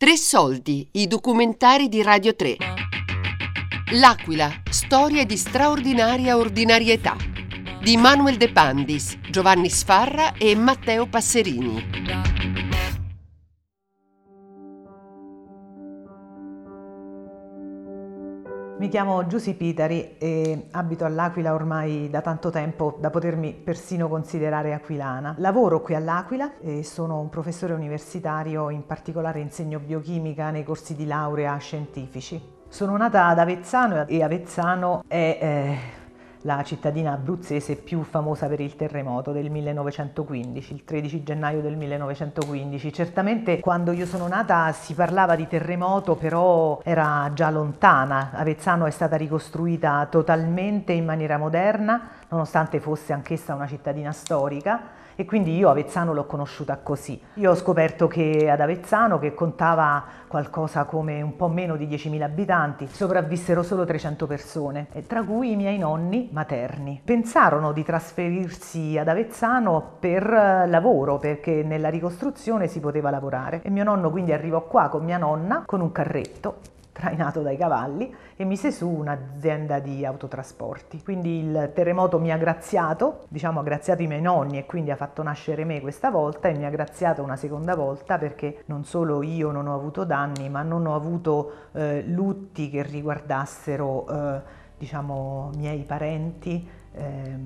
Tre soldi, i documentari di Radio 3. L'Aquila, storia di straordinaria ordinarietà. Di Manuel De Pandis, Giovanni Sfarra e Matteo Passerini. Mi chiamo Giusy Pitari e abito all'Aquila ormai da tanto tempo da potermi persino considerare aquilana. Lavoro qui all'Aquila e sono un professore universitario, in particolare insegno biochimica nei corsi di laurea scientifici. Sono nata ad Avezzano e Avezzano è eh, la cittadina abruzzese più famosa per il terremoto del 1915, il 13 gennaio del 1915. Certamente quando io sono nata si parlava di terremoto, però era già lontana. Avezzano è stata ricostruita totalmente in maniera moderna, nonostante fosse anch'essa una cittadina storica e quindi io Avezzano l'ho conosciuta così. Io ho scoperto che ad Avezzano, che contava qualcosa come un po' meno di 10.000 abitanti, sopravvissero solo 300 persone, tra cui i miei nonni materni. Pensarono di trasferirsi ad Avezzano per lavoro, perché nella ricostruzione si poteva lavorare. E mio nonno quindi arrivò qua con mia nonna con un carretto trainato dai cavalli e mise su un'azienda di autotrasporti. Quindi il terremoto mi ha graziato, diciamo ha graziato i miei nonni e quindi ha fatto nascere me questa volta e mi ha graziato una seconda volta perché non solo io non ho avuto danni ma non ho avuto eh, lutti che riguardassero eh, diciamo miei parenti eh,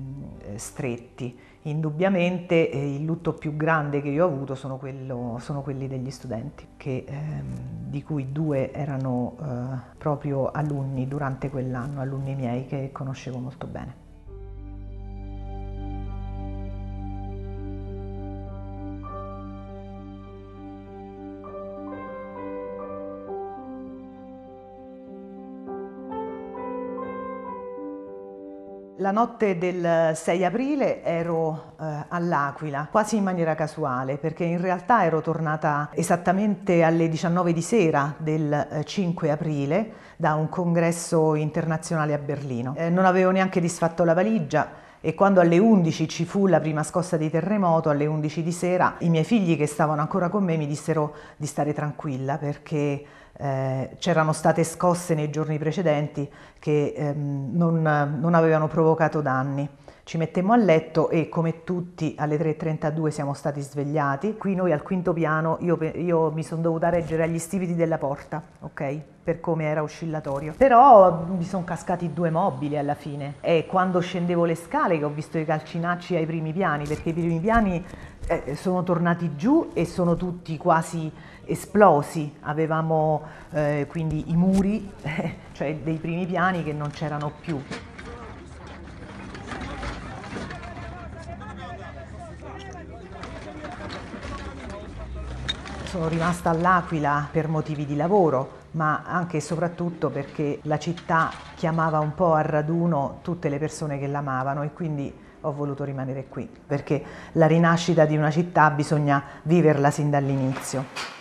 stretti. Indubbiamente eh, il lutto più grande che io ho avuto sono, quello, sono quelli degli studenti, che, ehm, di cui due erano eh, proprio alunni durante quell'anno, alunni miei che conoscevo molto bene. La notte del 6 aprile ero eh, all'Aquila, quasi in maniera casuale, perché in realtà ero tornata esattamente alle 19 di sera del eh, 5 aprile da un congresso internazionale a Berlino. Eh, non avevo neanche disfatto la valigia e quando alle 11 ci fu la prima scossa di terremoto, alle 11 di sera, i miei figli che stavano ancora con me mi dissero di stare tranquilla perché eh, c'erano state scosse nei giorni precedenti che ehm, non, non avevano provocato danni. Ci mettemmo a letto e come tutti alle 3.32 siamo stati svegliati. Qui noi al quinto piano io, io mi sono dovuta reggere agli stipiti della porta, ok? Per come era oscillatorio. Però mi sono cascati due mobili alla fine. È quando scendevo le scale che ho visto i calcinacci ai primi piani, perché i primi piani eh, sono tornati giù e sono tutti quasi esplosi. Avevamo eh, quindi i muri, cioè dei primi piani che non c'erano più. Sono rimasta all'Aquila per motivi di lavoro, ma anche e soprattutto perché la città chiamava un po' a raduno tutte le persone che l'amavano e quindi ho voluto rimanere qui, perché la rinascita di una città bisogna viverla sin dall'inizio.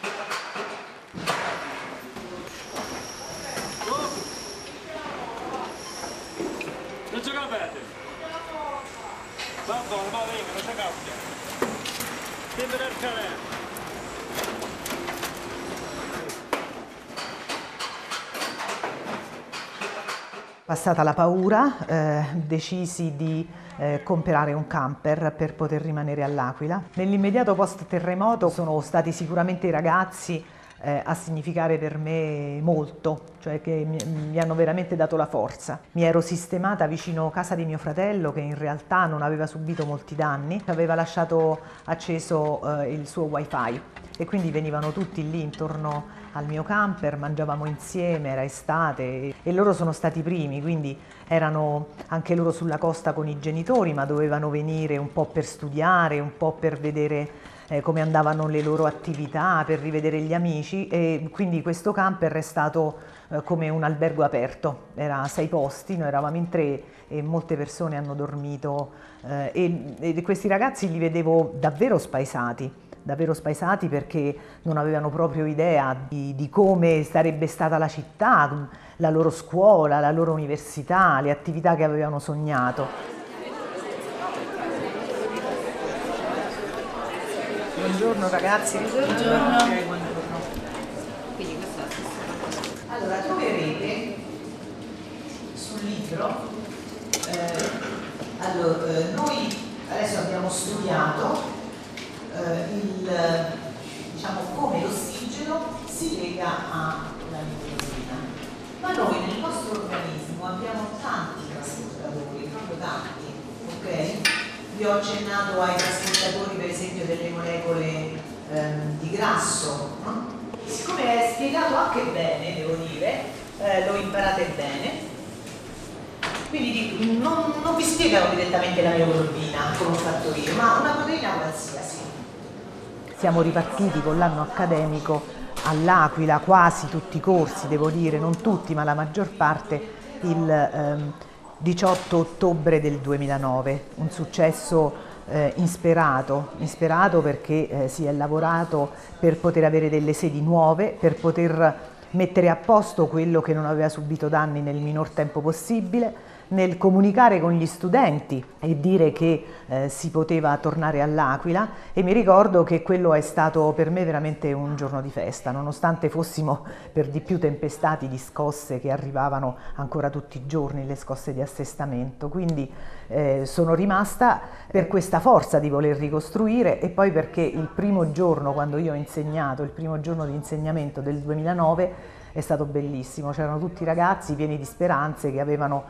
Passata la paura, eh, decisi di eh, comprare un camper per poter rimanere all'Aquila. Nell'immediato post terremoto sono stati sicuramente i ragazzi eh, a significare per me molto, cioè che mi, mi, hanno veramente dato la forza. Mi ero sistemata vicino a casa di mio fratello che in realtà non aveva subito molti danni, aveva lasciato acceso eh, il suo wifi e quindi venivano tutti lì intorno al mio camper, mangiavamo insieme, era estate e loro sono stati i primi, quindi erano anche loro sulla costa con i genitori, ma dovevano venire un po' per studiare, un po' per vedere eh, come andavano le loro attività, per rivedere gli amici e quindi questo camper è stato eh, come un albergo aperto, era a sei posti, noi eravamo in tre e molte persone hanno dormito eh, e, e questi ragazzi li vedevo davvero spaesati davvero spaesati perché non avevano proprio idea di, di, come sarebbe stata la città, la loro scuola, la loro università, le attività che avevano sognato. Buongiorno ragazzi. Buongiorno. buongiorno. Allora, troverete sul libro, eh, allora, eh, noi adesso abbiamo studiato eh, il, diciamo, come l'ossigeno si lega alla nitrosina, ma noi nel nostro organismo abbiamo tanti trasportatori, proprio tanti, ok? Vi ho accennato ai trasportatori per esempio delle molecole ehm, di grasso, no? siccome è spiegato anche bene, devo dire, eh, lo imparate bene, quindi non, non, vi spiegano direttamente la mioglobina come ho fatto io, ma una proteina qualsiasi. Siamo ripartiti con l'anno accademico all'Aquila, quasi tutti i corsi, devo dire, non tutti, ma la maggior parte, il ehm, 18 ottobre del 2009, un successo eh, insperato, insperato perché eh, si è lavorato per poter avere delle sedi nuove, per poter mettere a posto quello che non aveva subito danni nel minor tempo possibile, nel comunicare con gli studenti e dire che eh, si poteva tornare all'Aquila. E mi ricordo che quello è stato per me veramente un giorno di festa, nonostante fossimo per di più tempestati di scosse che arrivavano ancora tutti i giorni, le scosse di assestamento, quindi eh, sono rimasta per questa forza di voler ricostruire e poi perché il primo giorno quando io ho insegnato, il primo giorno di insegnamento del 2009 è stato bellissimo, c'erano tutti ragazzi pieni di speranze che avevano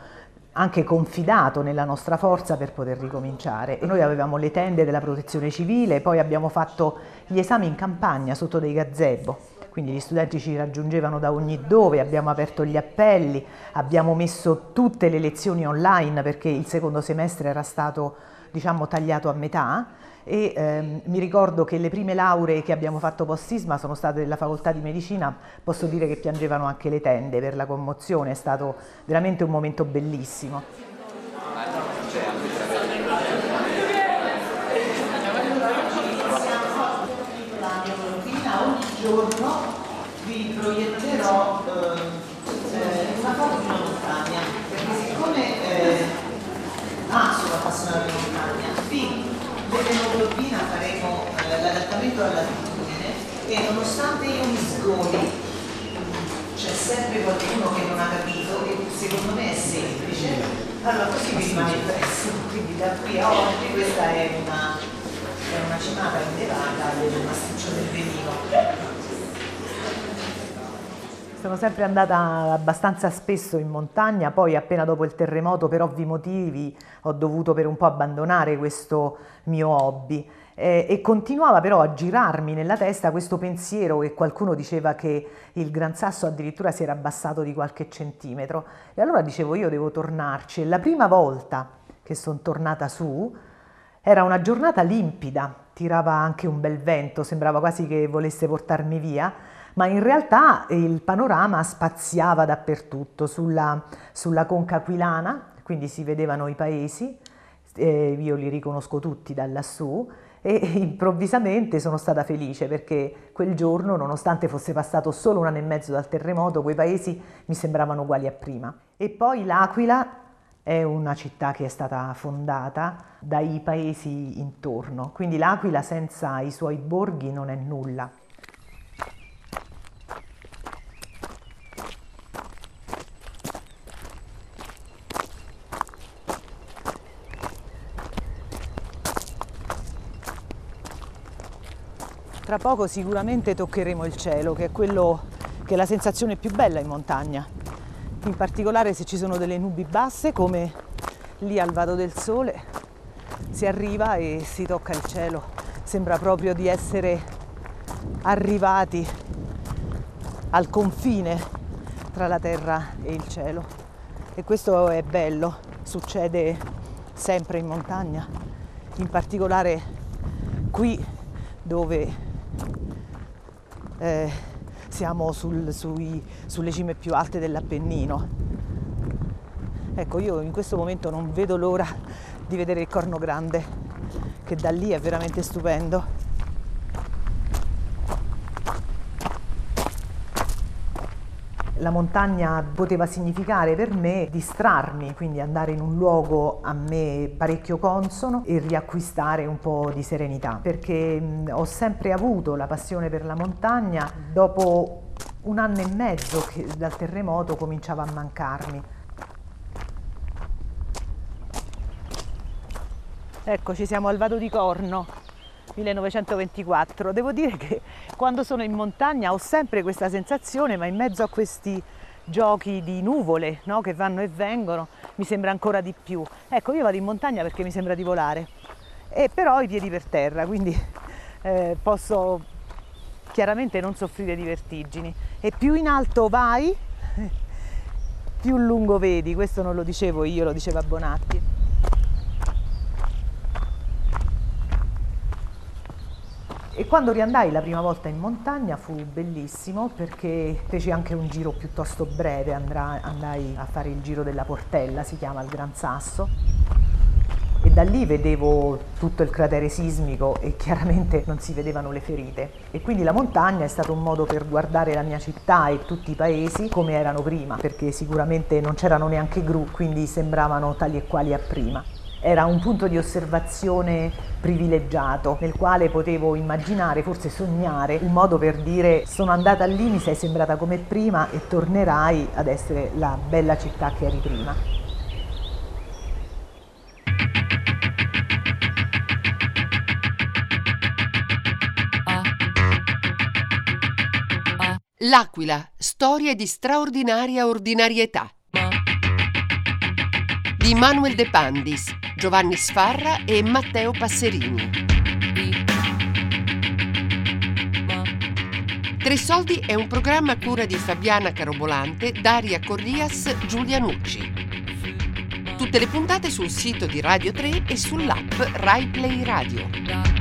anche confidato nella nostra forza per poter ricominciare. Noi avevamo le tende della protezione civile, poi abbiamo fatto gli esami in campagna sotto dei gazebo, quindi gli studenti ci raggiungevano da ogni dove, abbiamo aperto gli appelli, abbiamo messo tutte le lezioni online perché il secondo semestre era stato diciamo tagliato a metà e ehm, mi ricordo che le prime lauree che abbiamo fatto post sisma sono state della facoltà di medicina, posso dire che piangevano anche le tende per la commozione, è stato veramente un momento bellissimo. Ogni giorno vi proietterò eh, una foto di una montagna, perché siccome eh, ah, sono appassionato di montagna, vi dell'emoglobina faremo eh, l'adattamento all'altitudine e nonostante io mi sgoli c'è sempre qualcuno che non ha capito e secondo me è semplice allora così mi rimane impresso quindi da qui a oggi questa è una, è una cimata elevata del massiccio del velino sono sempre andata abbastanza spesso in montagna, poi appena dopo il terremoto per ovvi motivi ho dovuto per un po' abbandonare questo mio hobby. Eh, e continuava però a girarmi nella testa questo pensiero che qualcuno diceva che il Gran Sasso addirittura si era abbassato di qualche centimetro. E allora dicevo io devo tornarci e la prima volta che sono tornata su era una giornata limpida, tirava anche un bel vento, sembrava quasi che volesse portarmi via ma in realtà il panorama spaziava dappertutto, sulla, sulla conca aquilana, quindi si vedevano i paesi, eh, io li riconosco tutti da lassù, e improvvisamente sono stata felice perché quel giorno, nonostante fosse passato solo un anno e mezzo dal terremoto, quei paesi mi sembravano uguali a prima. E poi l'Aquila è una città che è stata fondata dai paesi intorno, quindi l'Aquila senza i suoi borghi non è nulla. Tra poco sicuramente toccheremo il cielo, che è, quello, che è la sensazione più bella in montagna. In particolare se ci sono delle nubi basse, come lì al Vado del Sole, si arriva e si tocca il cielo. Sembra proprio di essere arrivati al confine tra la terra e il cielo. E questo è bello, succede sempre in montagna, in particolare qui dove eh, siamo sul, sui, sulle cime più alte dell'Appennino. Ecco, io in questo momento non vedo l'ora di vedere il Corno Grande, che da lì è veramente stupendo. La montagna poteva significare per me distrarmi, quindi andare in un luogo a me parecchio consono e riacquistare un po' di serenità, perché ho sempre avuto la passione per la montagna. Dopo un anno e mezzo che dal terremoto cominciava a mancarmi. Eccoci, siamo al Vado di Corno, 1924. Devo dire che quando sono in montagna ho sempre questa sensazione, ma in mezzo a questi giochi di nuvole no? che vanno e vengono mi sembra ancora di più. Ecco, io vado in montagna perché mi sembra di volare, e però ho i piedi per terra, quindi eh, posso chiaramente non soffrire di vertigini. E più in alto vai, più lungo vedi, questo non lo dicevo io, lo diceva Bonatti. E quando riandai la prima volta in montagna fu bellissimo perché feci anche un giro piuttosto breve, andai a fare il giro della Portella, si chiama il Gran Sasso, e da lì vedevo tutto il cratere sismico e chiaramente non si vedevano le ferite. E quindi la montagna è stato un modo per guardare la mia città e tutti i paesi come erano prima, perché sicuramente non c'erano neanche gru, quindi sembravano tali e quali a prima era un punto di osservazione privilegiato nel quale potevo immaginare, forse sognare, un modo per dire sono andata lì, mi sei sembrata come prima e tornerai ad essere la bella città che eri prima. L'Aquila, storie di straordinaria ordinarietà. Di Manuel De Pandis, Giovanni Sfarra e Matteo Passerini. Tre Soldi è un programma a cura di Fabiana Carobolante, Daria Corrias, Giulia Nucci. Tutte le puntate sul sito di Radio 3 e sull'app Rai Play Radio.